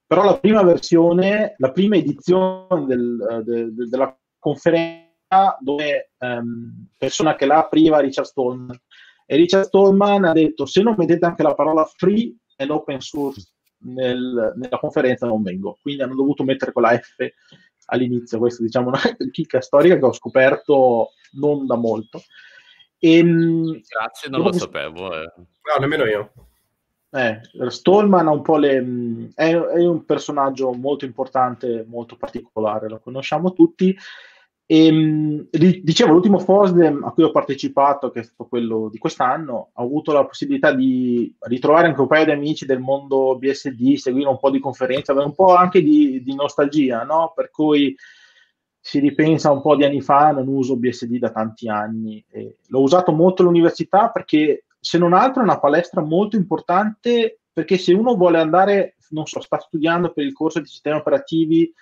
però la prima versione, la prima edizione del, de, de, della conferenza dove um, persona che l'ha apriva Richard Stallman e Richard Stallman ha detto se non mettete anche la parola free and open source nel, nella conferenza non vengo quindi hanno dovuto mettere quella F all'inizio questa diciamo *laughs* una chicca storica che ho scoperto non da molto e, ehm, Grazie, non lo sapevo. Eh. No, nemmeno io. Eh, Stallman ha un po' le, è, è, un personaggio molto importante, molto particolare, lo conosciamo tutti. E, ehm, dicevo, l'ultimo FOSDEM a cui ho partecipato, che è stato quello di quest'anno, ho avuto la possibilità di ritrovare anche un paio di amici del mondo BSD, seguire un po' di conferenze, avere un po' anche di, di nostalgia, no? Per cui si ripensa un po' di anni fa, non uso BSD da tanti anni. E l'ho usato molto all'università perché, se non altro, è una palestra molto importante perché se uno vuole andare, non so, sta studiando per il corso di sistemi operativi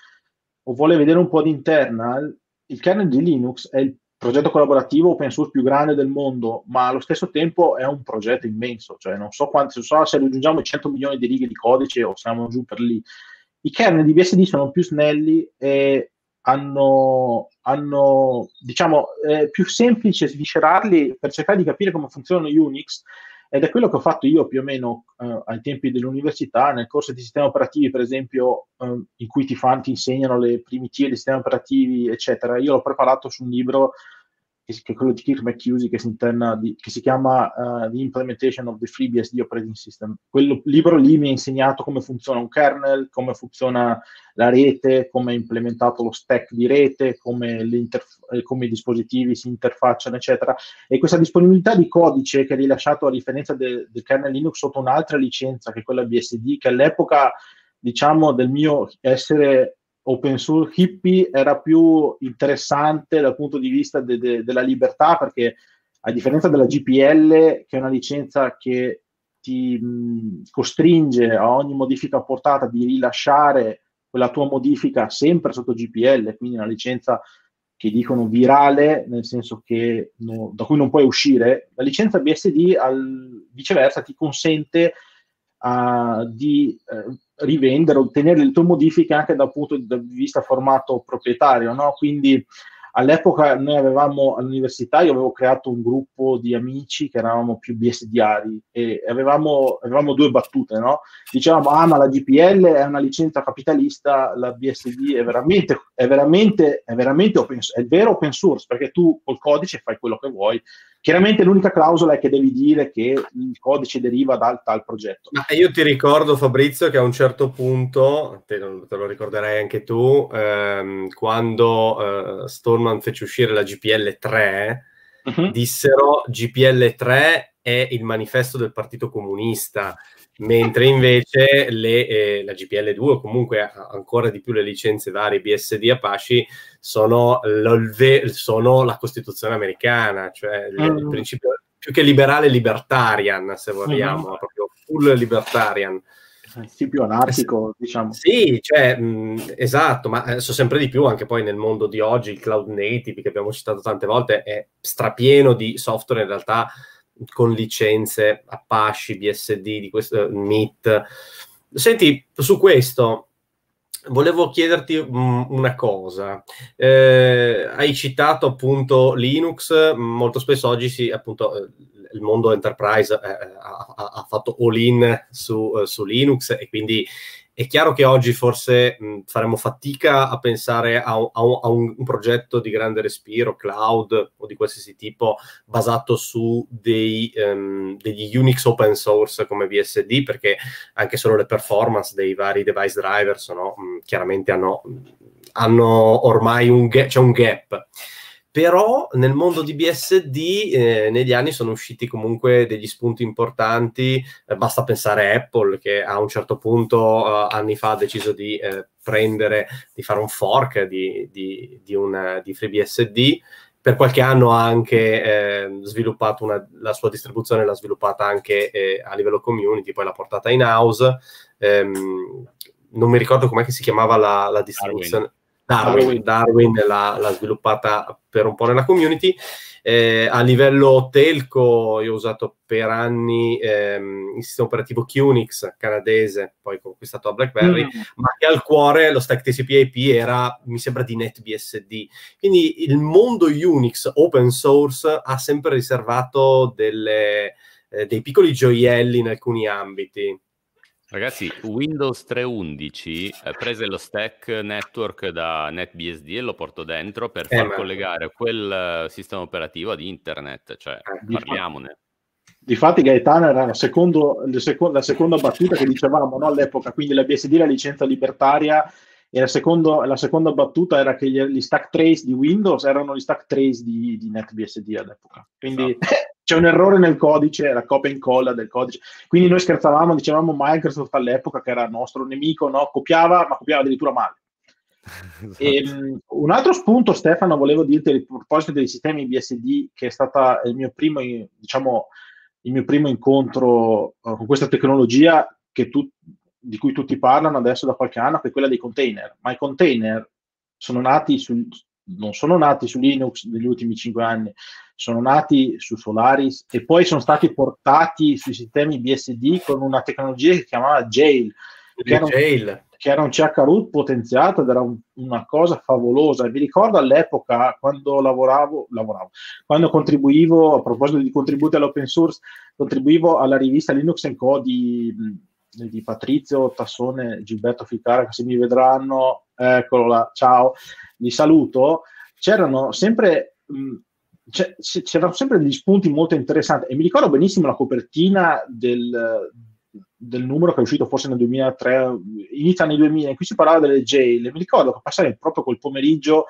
o vuole vedere un po' di internal, il kernel di Linux è il progetto collaborativo open source più grande del mondo, ma allo stesso tempo è un progetto immenso, cioè non so, quanti, so se raggiungiamo i 100 milioni di righe di codice o siamo giù per lì. I kernel di BSD sono più snelli e hanno, hanno diciamo, è più semplice sviscerarli per cercare di capire come funzionano Unix ed è quello che ho fatto io più o meno eh, ai tempi dell'università, nel corso di sistemi operativi, per esempio, eh, in cui ti, fanno, ti insegnano le primitive dei sistemi operativi, eccetera. Io l'ho preparato su un libro che, è quello di Kirk McCusey che si, interna di, che si chiama uh, The Implementation of the FreeBSD Operating System. Quel libro lì mi ha insegnato come funziona un kernel, come funziona la rete, come è implementato lo stack di rete, come, eh, come i dispositivi si interfacciano, eccetera. E questa disponibilità di codice che è rilasciato a differenza de, del kernel Linux sotto un'altra licenza, che è quella BSD, che all'epoca diciamo del mio essere open source hippie era più interessante dal punto di vista de- de- della libertà perché a differenza della GPL che è una licenza che ti mh, costringe a ogni modifica portata di rilasciare quella tua modifica sempre sotto GPL, quindi una licenza che dicono virale, nel senso che no, da cui non puoi uscire, la licenza BSD al, viceversa ti consente uh, di uh, rivendere, ottenere le tue modifiche anche dal punto di vista formato proprietario, no? Quindi all'epoca noi avevamo all'università, io avevo creato un gruppo di amici che eravamo più BSDari e avevamo, avevamo due battute, no? Dicevamo, ah ma la GPL è una licenza capitalista, la BSD è veramente, è veramente, è veramente open, è vero open source, perché tu col codice fai quello che vuoi. Chiaramente l'unica clausola è che devi dire che il codice deriva dal tal progetto. Ma io ti ricordo Fabrizio che a un certo punto, te, te lo ricorderai anche tu, ehm, quando eh, Storm Goldman fece uscire la GPL 3, uh-huh. Mhm. dissero GPL 3 è il manifesto del Partito Comunista, mentre invece le, eh, la GPL 2 o comunque ancora di più le licenze varie BSD Apache sono, sono la Costituzione americana, cioè il, il, mm. principio più che liberale libertarian, se vogliamo, uh-huh. proprio full libertarian sì, più anarchico, diciamo. Sì, cioè, mh, esatto, ma adesso sempre di più, anche poi nel mondo di oggi, il cloud native, che abbiamo citato tante volte, è strapieno di software in realtà con licenze Apache, BSD, di questo, MIT. Senti, su questo, volevo chiederti una cosa. Eh, hai citato appunto Linux, molto spesso oggi si appunto eh, il mondo enterprise eh, ha, ha, fatto all-in su, su, Linux e quindi è chiaro che oggi forse mh, faremo fatica a pensare a, a, un, a un, un, progetto di grande respiro, cloud o di qualsiasi tipo, basato su dei, um, degli Unix open source come BSD, perché anche solo le performance dei vari device driver sono, mh, chiaramente hanno, hanno ormai un, ga- c'è un gap però nel mondo di BSD eh, negli anni sono usciti comunque degli spunti importanti, eh, basta pensare a Apple che a un certo punto uh, anni fa ha deciso di eh, prendere, di fare un fork di, di, di, una, di FreeBSD, per qualche anno ha anche eh, sviluppato una, la sua distribuzione, l'ha sviluppata anche eh, a livello community, poi l'ha portata in house. Ehm, non mi ricordo com'è che si chiamava la, la distribuzione. Darwin, Darwin l'ha, l'ha, sviluppata per un po' nella community. Eh, a livello telco, io ho usato per anni ehm, il sistema operativo QNX canadese, poi conquistato a BlackBerry, mm. ma che al cuore lo stack TCP/IP era, mi sembra, di NetBSD. Quindi il mondo Unix open source ha sempre riservato delle, eh, dei piccoli gioielli in alcuni ambiti. Ragazzi, Windows 3.11 eh, prese lo stack network da NetBSD e lo portò dentro per eh, far ma... collegare quel uh, sistema operativo ad internet, cioè eh, parliamone. Difatti Gaetano era la, secondo, seco- la, seconda battuta che dicevamo no, all'epoca, quindi la BSD la licenza libertaria e la, secondo, la seconda battuta era che gli, gli, stack trace di Windows erano gli stack trace di, di NetBSD all'epoca. Quindi esatto. C'è un errore nel codice, la copia e incolla del codice. Quindi noi scherzavamo, dicevamo Microsoft all'epoca, che era il nostro nemico, no? copiava, ma copiava addirittura male. *laughs* Esatto. E, um, un altro spunto, Stefano, volevo dirti a proposito dei sistemi BSD, che è stato il mio primo, diciamo, il mio primo incontro uh, con questa tecnologia tu, di cui tutti parlano adesso da qualche anno, che è quella dei container. Ma i container sono nati sul, non sono nati su Linux negli ultimi cinque anni, sono nati su Solaris e poi sono stati portati sui sistemi BSD con una tecnologia che si chiamava Jail. Che era un, che era un CH root potenziato ed era un, una cosa favolosa. Vi ricordo all'epoca quando lavoravo, lavoravo, quando contribuivo, a proposito di contributi all'open source, contribuivo alla rivista Linux Co di, di Patrizio Tassone, Gilberto Ficara, che se mi vedranno, eccolo là, ciao, li saluto. C'erano sempre mh, c'erano sempre degli spunti molto interessanti e mi ricordo benissimo la copertina del, del numero che è uscito forse nel 2003, inizia nel 2000, in cui si parlava delle jail. Mi ricordo che passai proprio quel pomeriggio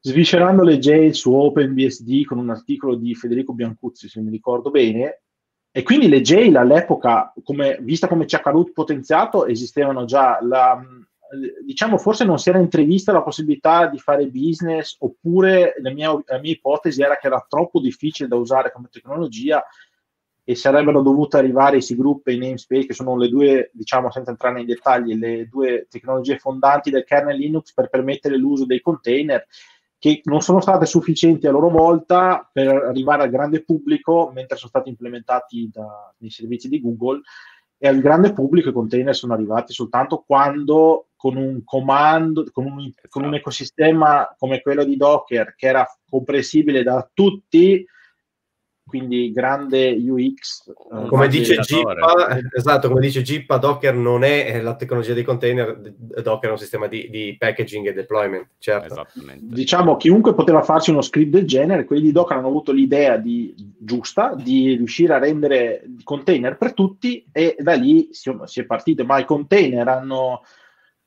sviscerando le jail su OpenBSD con un articolo di Federico Biancuzzi, se mi ricordo bene. E quindi le jail all'epoca, come, vista come chroot potenziato, esistevano già. La, diciamo, forse non si era intrevista la possibilità di fare business, oppure la mia, la mia ipotesi era che era troppo difficile da usare come tecnologia e sarebbero dovute arrivare i C-Group e i namespace, che sono le due, diciamo senza entrare nei dettagli, le due tecnologie fondanti del kernel Linux per permettere l'uso dei container, che non sono state sufficienti a loro volta per arrivare al grande pubblico, mentre sono stati implementati da, nei servizi di Google, e al grande pubblico i container sono arrivati soltanto quando con un comando, con un, con un esatto. ecosistema come quello di Docker, che era comprensibile da tutti, quindi grande UX. Eh, come dice Gippa, esatto, come dice Gippa, Docker non è la tecnologia dei container, Docker è un sistema di, di packaging e deployment, certo. Diciamo, chiunque poteva farsi uno script del genere, quelli di Docker hanno avuto l'idea di, giusta di riuscire a rendere container per tutti e da lì si, si è partito, ma i container hanno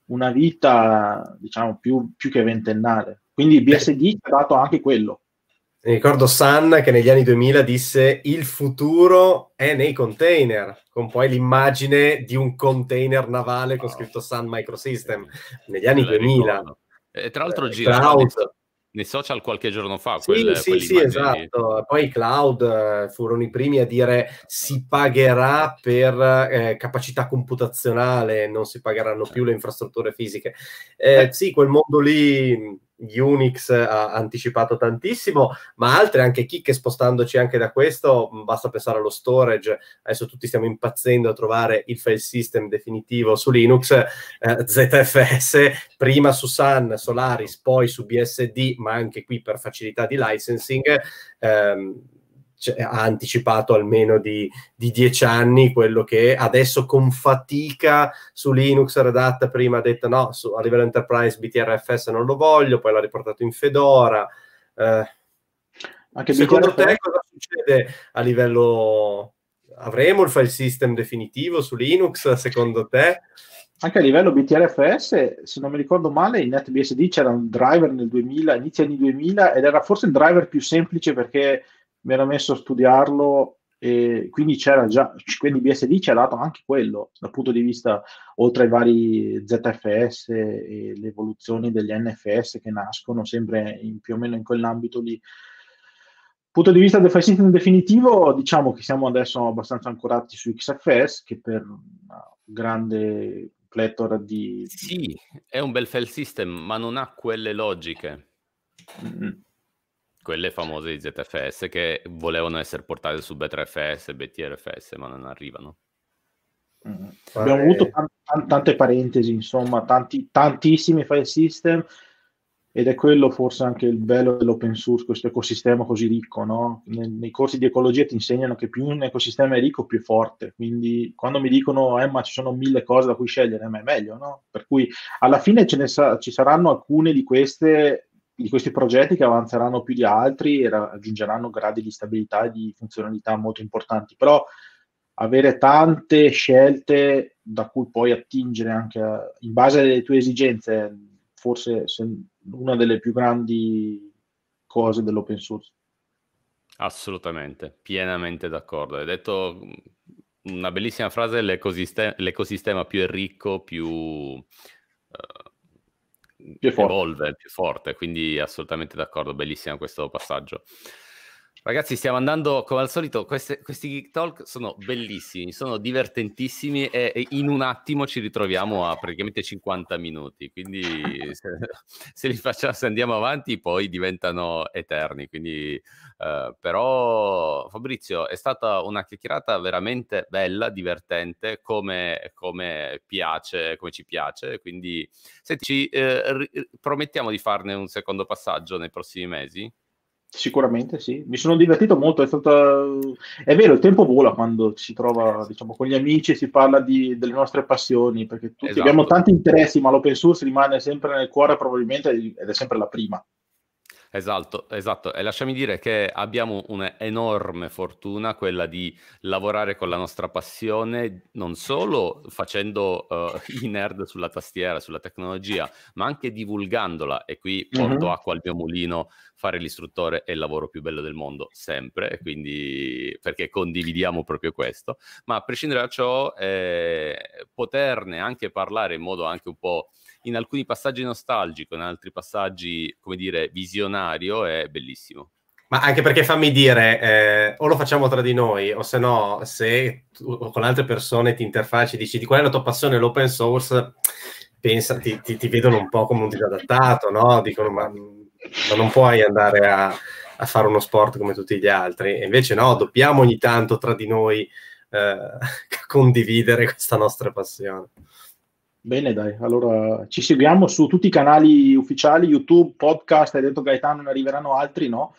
una vita, diciamo, più, più che ventennale. Quindi BSD ha dato anche quello. Mi ricordo Sun che negli anni 2000 disse il futuro è nei container, con poi l'immagine di un container navale con scritto Sun Microsystem negli anni 2000. E tra l'altro eh, gira nei social qualche giorno fa. Sì, quelle, sì, sì, esatto. Poi i cloud eh, furono i primi a dire si pagherà per eh, capacità computazionale, non si pagheranno più le infrastrutture fisiche. Eh, eh. Sì, quel mondo lì Unix ha anticipato tantissimo, ma altre anche chicche spostandoci anche da questo, basta pensare allo storage, adesso tutti stiamo impazzendo a trovare il file system definitivo su Linux, eh, ZFS, prima su Sun, Solaris, poi su BSD, ma anche qui per facilità di licensing. Ehm, cioè, ha anticipato almeno di, di, dieci anni quello che adesso con fatica su Linux Red Hat prima ha detto no, su, a livello enterprise BTRFS non lo voglio, poi l'ha riportato in Fedora. Eh, Anche secondo te cosa succede a livello... Avremo il file system definitivo su Linux secondo te? Anche a livello BTRFS, se non mi ricordo male, in NetBSD c'era un driver nel 2000, inizio anni 2000, ed era forse il driver più semplice perché mi ero messo a studiarlo e quindi c'era già, quindi BSD ci ha dato anche quello dal punto di vista, oltre ai vari ZFS e le evoluzioni degli NFS che nascono sempre in, più o meno in quell'ambito lì. Dal punto di vista del file system definitivo, diciamo che siamo adesso abbastanza ancorati su XFS, che per una grande pletora di... Sì, è un bel file system, ma non ha quelle logiche. Mm-hmm quelle famose di ZFS che volevano essere portate su Betrfs e BTRFS, ma non arrivano. Mm. Abbiamo avuto t- tante parentesi, insomma, tanti, tantissimi file system ed è quello forse anche il bello dell'open source, questo ecosistema così ricco, no? nei, nei, corsi di ecologia ti insegnano che più un ecosistema è ricco, più è forte, quindi quando mi dicono, eh, ma ci sono mille cose da cui scegliere, ma è meglio, no? Per cui alla fine ce ne sa- ci saranno alcune di queste di questi progetti che avanzeranno più di altri e raggiungeranno gradi di stabilità e di funzionalità molto importanti, però avere tante scelte da cui puoi attingere anche a, in base alle tue esigenze, forse una delle più grandi cose dell'open source. Assolutamente, pienamente d'accordo. Hai detto una bellissima frase, l'ecosistema, l'ecosistema più è ricco, più... Più forte. evolve, più forte, quindi assolutamente d'accordo, bellissimo questo passaggio. Ragazzi, stiamo andando come al solito. Queste, questi Geek Talk sono bellissimi, sono divertentissimi e, in un attimo ci ritroviamo a praticamente 50 minuti. Quindi, *laughs* se, se li facciamo, se andiamo avanti, poi diventano eterni. Quindi, uh, però, Fabrizio, è stata una chiacchierata veramente bella, divertente, come, come piace, come ci piace. Quindi, senti, ci eh, promettiamo di farne un secondo passaggio nei prossimi mesi. Sicuramente sì, mi sono divertito molto, è, stata... è vero, il tempo vola quando si trova diciamo, con gli amici e si parla di, delle nostre passioni, perché tutti esatto. abbiamo tanti interessi, ma l'open source rimane sempre nel cuore probabilmente ed è sempre la prima. Esatto, esatto. E lasciami dire che abbiamo un'enorme fortuna, quella di lavorare con la nostra passione, non solo facendo uh, i nerd sulla tastiera, sulla tecnologia, ma anche divulgandola. E qui porto mm-hmm. acqua al mio mulino, fare l'istruttore è il lavoro più bello del mondo, sempre, quindi perché condividiamo proprio questo. Ma a prescindere da ciò, eh, poterne anche parlare in modo anche un po' in alcuni passaggi nostalgico, in altri passaggi, come dire, visionario, è bellissimo. Ma anche perché fammi dire, eh, o lo facciamo tra di noi, o se no, se tu, con altre persone ti interfacci, dici di qual è la tua passione, l'open source, pensa, ti, ti, ti vedono un po' come un disadattato, no? Dicono, ma, ma non puoi andare a, a, fare uno sport come tutti gli altri. E invece no, dobbiamo ogni tanto tra di noi eh, *laughs* condividere questa nostra passione. Bene, dai, allora ci seguiamo su tutti i canali ufficiali, YouTube, podcast, hai detto Gaetano, ne arriveranno altri, no?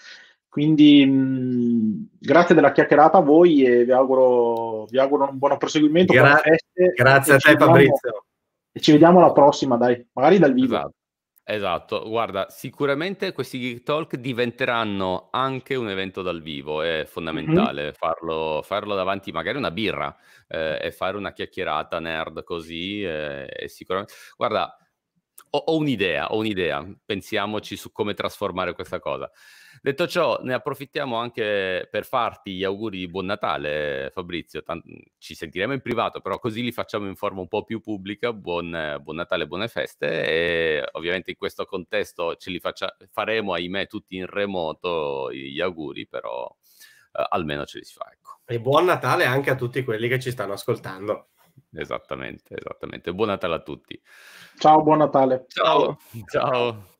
Quindi mh, grazie della chiacchierata a voi e vi auguro, vi auguro un buon proseguimento. Gra- grazie a te Fabrizio. E ci vediamo alla prossima, dai, magari dal vivo. Esatto. Esatto, guarda, sicuramente questi Geek Talk diventeranno anche un evento dal vivo, è fondamentale mm-hmm. farlo, farlo, davanti magari una birra eh, e fare una chiacchierata nerd così, eh, è sicuramente... Guarda, ho, ho un'idea, ho un'idea, pensiamoci su come trasformare questa cosa. Detto ciò, ne approfittiamo anche per farti gli auguri di buon Natale, Fabrizio. Tant- ci sentiremo in privato, però così li facciamo in forma un po' più pubblica. Buon, buon Natale, buone feste. E ovviamente in questo contesto ce li faccia- faremo, ahimè, tutti in remoto gli auguri, però eh, almeno ce li si fa. Ecco. E buon Natale anche a tutti quelli che ci stanno ascoltando. Esattamente, esattamente. Buon Natale a tutti. Ciao, buon Natale. Ciao. Ciao.